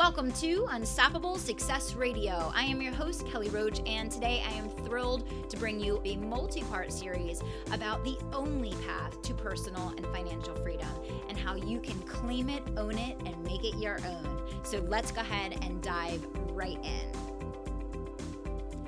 Welcome to Unstoppable Success Radio. I am your host, Kelly Roach, and today I am thrilled to bring you a multi part series about the only path to personal and financial freedom and how you can claim it, own it, and make it your own. So let's go ahead and dive right in.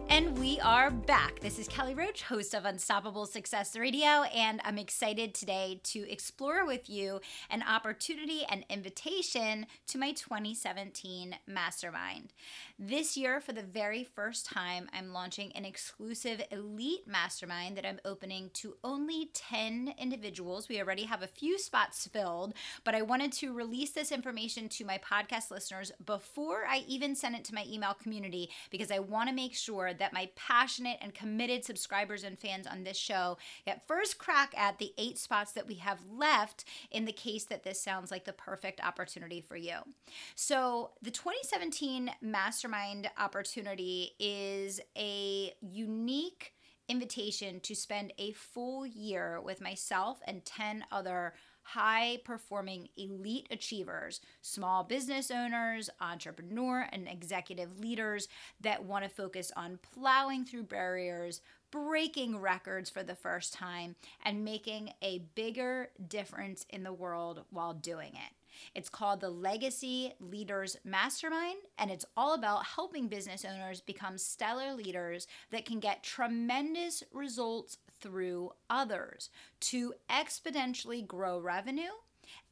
And we are back. This is Kelly Roach, host of Unstoppable Success Radio, and I'm excited today to explore with you an opportunity and invitation to my 2017 mastermind. This year, for the very first time, I'm launching an exclusive elite mastermind that I'm opening to only 10 individuals. We already have a few spots filled, but I wanted to release this information to my podcast listeners before I even send it to my email community because I want to make sure that my passionate and committed subscribers and fans on this show get first crack at the eight spots that we have left in the case that this sounds like the perfect opportunity for you. So, the 2017 Mastermind opportunity is a unique invitation to spend a full year with myself and 10 other high performing elite achievers, small business owners, entrepreneur, and executive leaders that want to focus on plowing through barriers, breaking records for the first time, and making a bigger difference in the world while doing it. It's called the Legacy Leaders Mastermind, and it's all about helping business owners become stellar leaders that can get tremendous results through others to exponentially grow revenue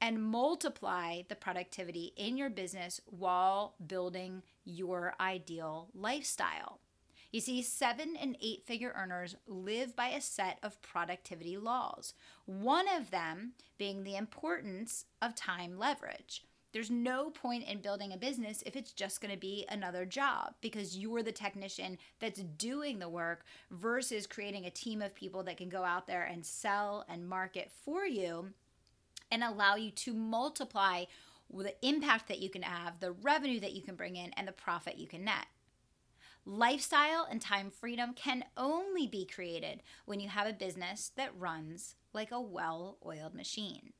and multiply the productivity in your business while building your ideal lifestyle. You see, seven and eight figure earners live by a set of productivity laws, one of them being the importance of time leverage. There's no point in building a business if it's just going to be another job because you're the technician that's doing the work versus creating a team of people that can go out there and sell and market for you and allow you to multiply the impact that you can have, the revenue that you can bring in, and the profit you can net. Lifestyle and time freedom can only be created when you have a business that runs like a well oiled machine.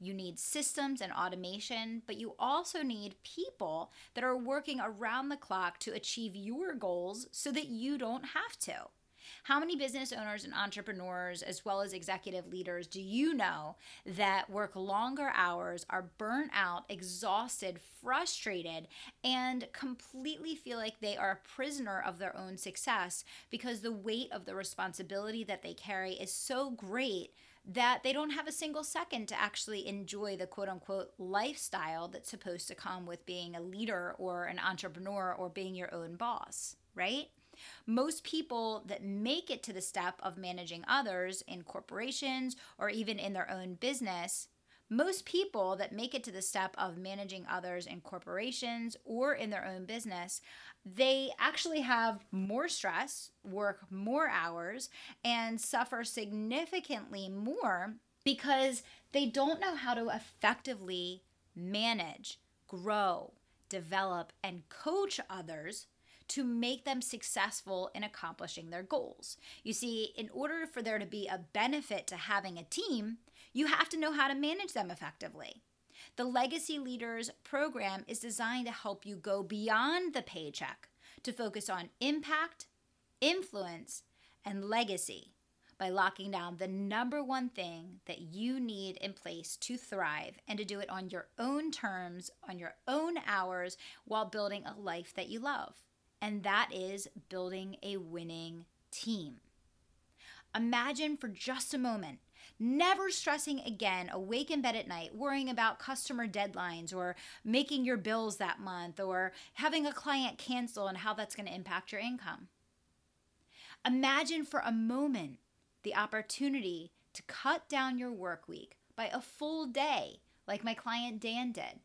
You need systems and automation, but you also need people that are working around the clock to achieve your goals so that you don't have to. How many business owners and entrepreneurs, as well as executive leaders, do you know that work longer hours, are burnt out, exhausted, frustrated, and completely feel like they are a prisoner of their own success because the weight of the responsibility that they carry is so great that they don't have a single second to actually enjoy the quote unquote lifestyle that's supposed to come with being a leader or an entrepreneur or being your own boss, right? Most people that make it to the step of managing others in corporations or even in their own business, most people that make it to the step of managing others in corporations or in their own business, they actually have more stress, work more hours, and suffer significantly more because they don't know how to effectively manage, grow, develop, and coach others to make them successful in accomplishing their goals. You see, in order for there to be a benefit to having a team, you have to know how to manage them effectively. The Legacy Leaders program is designed to help you go beyond the paycheck to focus on impact, influence, and legacy by locking down the number one thing that you need in place to thrive and to do it on your own terms, on your own hours, while building a life that you love and that is building a winning team. Imagine for just a moment never stressing again awake in bed at night worrying about customer deadlines or making your bills that month or having a client cancel and how that's going to impact your income. Imagine for a moment the opportunity to cut down your work week by a full day, like my client Dan did,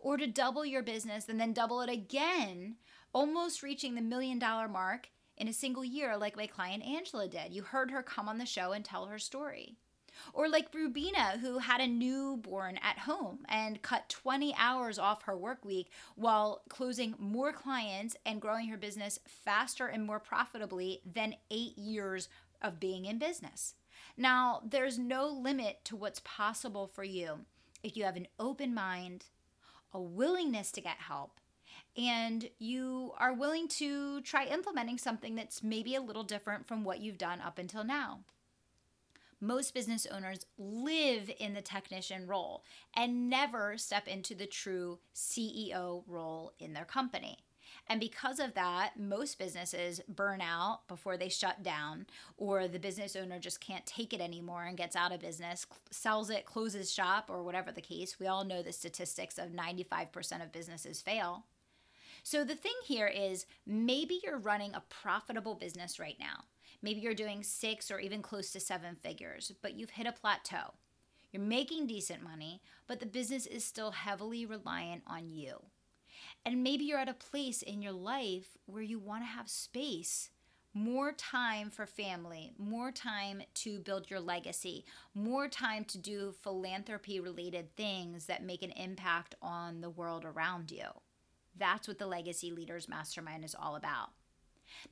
or to double your business and then double it again almost reaching the million dollar mark in a single year, like my client Angela did. You heard her come on the show and tell her story. Or like Rubina, who had a newborn at home and cut 20 hours off her work week while closing more clients and growing her business faster and more profitably than eight years of being in business. Now, there's no limit to what's possible for you if you have an open mind, a willingness to get help, and you are willing to try implementing something that's maybe a little different from what you've done up until now. Most business owners live in the technician role and never step into the true CEO role in their company. And because of that, most businesses burn out before they shut down, or the business owner just can't take it anymore and gets out of business, sells it, closes shop, or whatever the case. We all know the statistics of 95% of businesses fail. So the thing here is maybe you're running a profitable business right now. Maybe you're doing six or even close to seven figures, but you've hit a plateau. You're making decent money, but the business is still heavily reliant on you. And maybe you're at a place in your life where you want to have space, more time for family, more time to build your legacy, more time to do philanthropy related things that make an impact on the world around you. That's what the Legacy Leaders Mastermind is all about.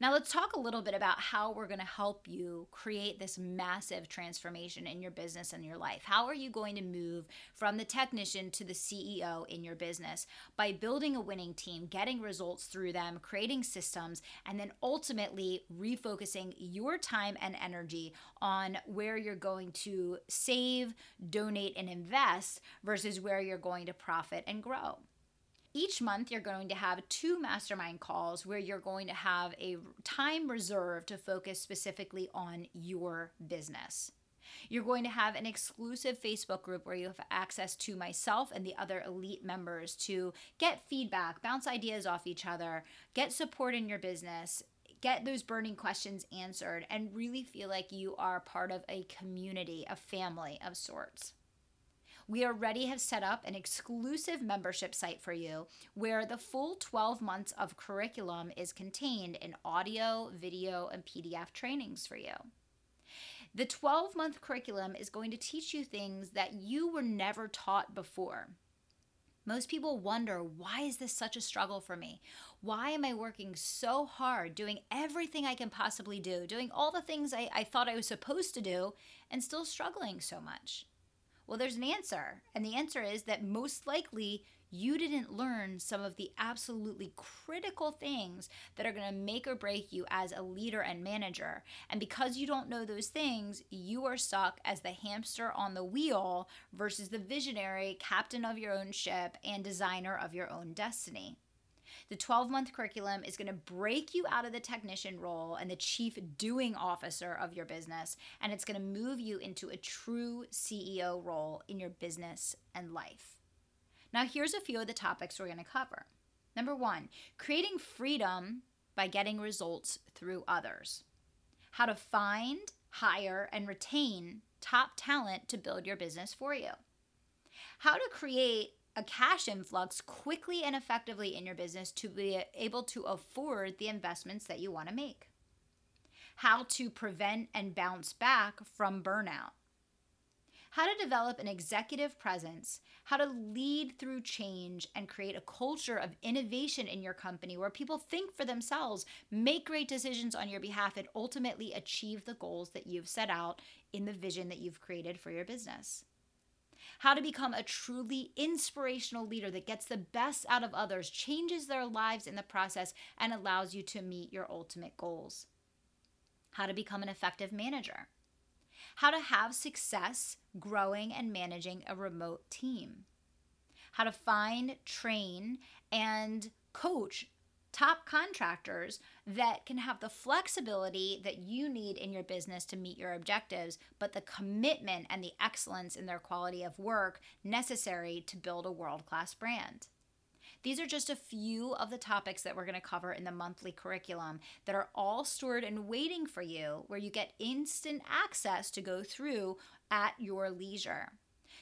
Now, let's talk a little bit about how we're going to help you create this massive transformation in your business and your life. How are you going to move from the technician to the CEO in your business by building a winning team, getting results through them, creating systems, and then ultimately refocusing your time and energy on where you're going to save, donate, and invest versus where you're going to profit and grow each month you're going to have two mastermind calls where you're going to have a time reserved to focus specifically on your business. You're going to have an exclusive Facebook group where you have access to myself and the other elite members to get feedback, bounce ideas off each other, get support in your business, get those burning questions answered, and really feel like you are part of a community, a family of sorts we already have set up an exclusive membership site for you where the full 12 months of curriculum is contained in audio, video, and PDF trainings for you. The 12 month curriculum is going to teach you things that you were never taught before. Most people wonder why is this such a struggle for me? Why am I working so hard, doing everything I can possibly do, doing all the things I, I thought I was supposed to do, and still struggling so much? Well, there's an answer. And the answer is that most likely you didn't learn some of the absolutely critical things that are going to make or break you as a leader and manager. And because you don't know those things, you are stuck as the hamster on the wheel versus the visionary captain of your own ship and designer of your own destiny. The 12 month curriculum is going to break you out of the technician role and the chief doing officer of your business, and it's going to move you into a true CEO role in your business and life. Now, here's a few of the topics we're going to cover. Number one, creating freedom by getting results through others. How to find, hire, and retain top talent to build your business for you. How to create a cash influx quickly and effectively in your business to be able to afford the investments that you want to make. How to prevent and bounce back from burnout. How to develop an executive presence, how to lead through change and create a culture of innovation in your company where people think for themselves, make great decisions on your behalf, and ultimately achieve the goals that you've set out in the vision that you've created for your business how to become a truly inspirational leader that gets the best out of others, changes their lives in the process, and allows you to meet your ultimate goals. How to become an effective manager. How to have success growing and managing a remote team. How to find, train, and coach top contractors that can have the flexibility that you need in your business to meet your objectives, but the commitment and the excellence in their quality of work necessary to build a world class brand. These are just a few of the topics that we're going to cover in the monthly curriculum that are all stored and waiting for you, where you get instant access to go through at your leisure.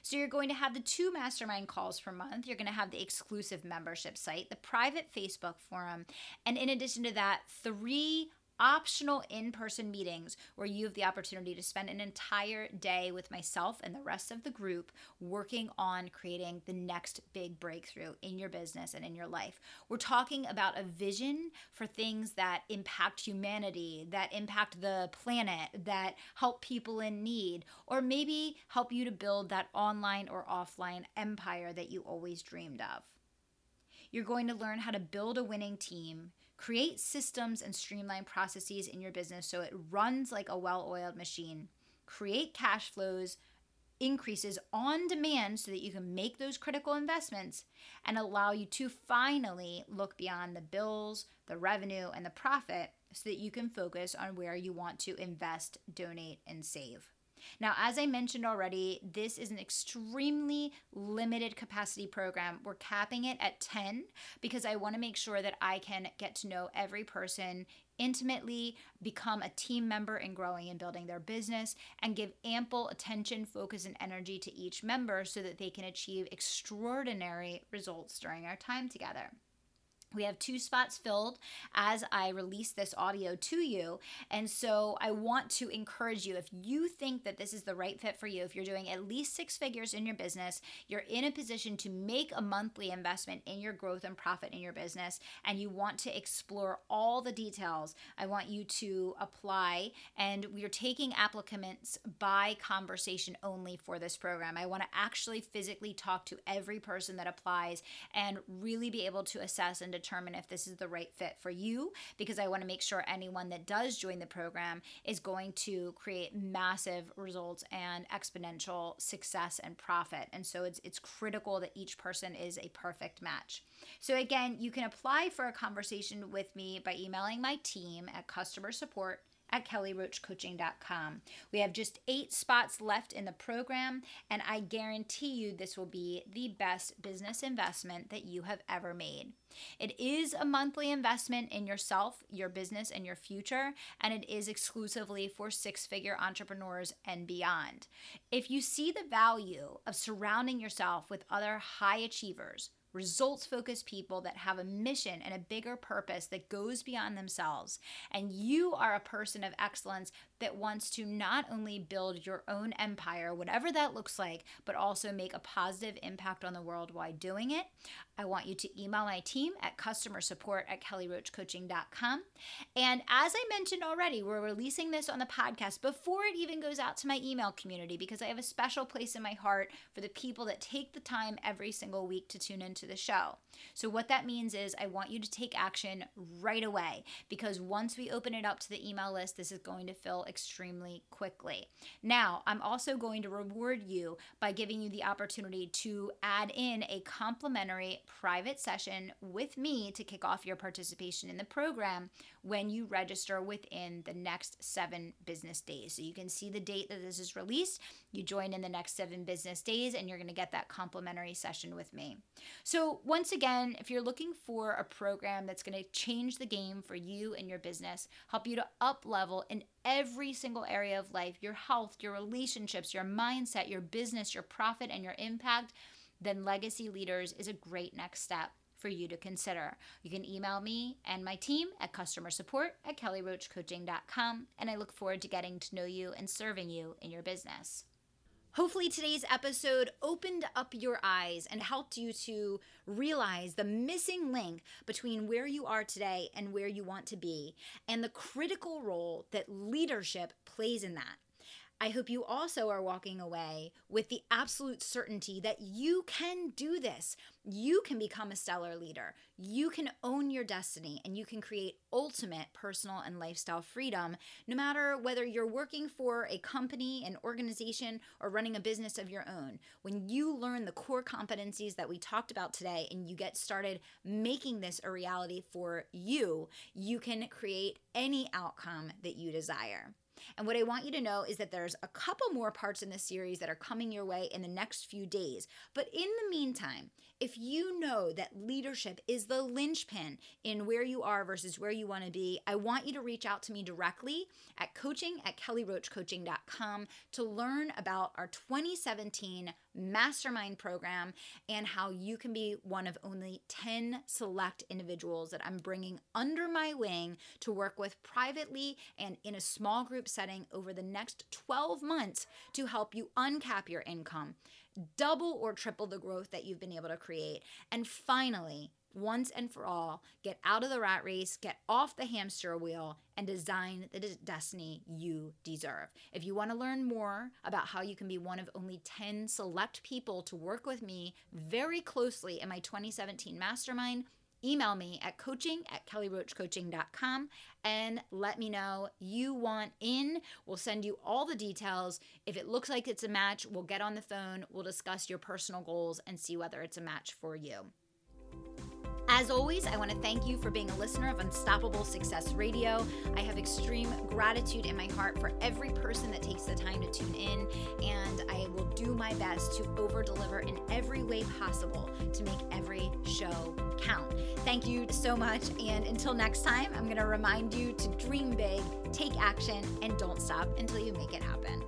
So you're going to have the two mastermind calls per month. You're going to have the exclusive membership site, the private Facebook forum, and in addition to that, three optional in person meetings where you have the opportunity to spend an entire day with myself and the rest of the group working on creating the next big breakthrough in your business and in your life. We're talking about a vision for things that impact humanity, that impact the planet, that help people in need, or maybe help you to build that online or offline empire that you always dreamed of. You're going to learn how to build a winning team, create systems and streamline processes in your business so it runs like a well oiled machine, create cash flows, increases on demand so that you can make those critical investments and allow you to finally look beyond the bills, the revenue, and the profit so that you can focus on where you want to invest, donate, and save. Now, as I mentioned already, this is an extremely limited capacity program. We're capping it at 10 because I want to make sure that I can get to know every person intimately, become a team member in growing and building their business, and give ample attention, focus, and energy to each member so that they can achieve extraordinary results during our time together. We have two spots filled as I release this audio to you. And so I want to encourage you if you think that this is the right fit for you, if you're doing at least six figures in your business, you're in a position to make a monthly investment in your growth and profit in your business, and you want to explore all the details, I want you to apply. And we're taking applicants by conversation only for this program. I want to actually physically talk to every person that applies and really be able to assess and determine if this is the right fit for you because I want to make sure anyone that does join the program is going to create massive results and exponential success and profit. And so it's it's critical that each person is a perfect match. So again, you can apply for a conversation with me by emailing my team at customer support at kellyroachcoaching.com. We have just eight spots left in the program, and I guarantee you this will be the best business investment that you have ever made. It is a monthly investment in yourself, your business, and your future, and it is exclusively for six figure entrepreneurs and beyond. If you see the value of surrounding yourself with other high achievers, results focused people that have a mission and a bigger purpose that goes beyond themselves. And you are a person of excellence that wants to not only build your own empire, whatever that looks like, but also make a positive impact on the world while doing it. I want you to email my team at customer support at kellyroachcoaching.com. And as I mentioned already, we're releasing this on the podcast before it even goes out to my email community because I have a special place in my heart for the people that take the time every single week to tune into the show. So, what that means is I want you to take action right away because once we open it up to the email list, this is going to fill extremely quickly. Now, I'm also going to reward you by giving you the opportunity to add in a complimentary private session with me to kick off your participation in the program when you register within the next seven business days. So you can see the date that this is released. You join in the next seven business days, and you're going to get that complimentary session with me. So, once again, if you're looking for a program that's going to change the game for you and your business, help you to up level in every single area of life your health, your relationships, your mindset, your business, your profit, and your impact then Legacy Leaders is a great next step for you to consider. You can email me and my team at customer support at kellyroachcoaching.com, and I look forward to getting to know you and serving you in your business. Hopefully, today's episode opened up your eyes and helped you to realize the missing link between where you are today and where you want to be, and the critical role that leadership plays in that. I hope you also are walking away with the absolute certainty that you can do this. You can become a stellar leader. You can own your destiny and you can create ultimate personal and lifestyle freedom, no matter whether you're working for a company, an organization, or running a business of your own. When you learn the core competencies that we talked about today and you get started making this a reality for you, you can create any outcome that you desire. And what I want you to know is that there's a couple more parts in this series that are coming your way in the next few days. But in the meantime, if you know that leadership is the linchpin in where you are versus where you want to be, I want you to reach out to me directly at coaching at kellyroachcoaching.com to learn about our 2017 mastermind program and how you can be one of only 10 select individuals that I'm bringing under my wing to work with privately and in a small group setting over the next 12 months to help you uncap your income double or triple the growth that you've been able to create, and finally once and for all, get out of the rat race, get off the hamster wheel, and design the destiny you deserve. If you want to learn more about how you can be one of only 10 select people to work with me very closely in my 2017 mastermind, email me at coaching at kellyroachcoaching.com and let me know you want in. We'll send you all the details. If it looks like it's a match, we'll get on the phone, we'll discuss your personal goals and see whether it's a match for you. As always, I want to thank you for being a listener of Unstoppable Success Radio. I have extreme gratitude in my heart for every person that takes the time to tune in, and I will do my best to over deliver in every way possible to make every show count. Thank you so much, and until next time, I'm going to remind you to dream big, take action, and don't stop until you make it happen.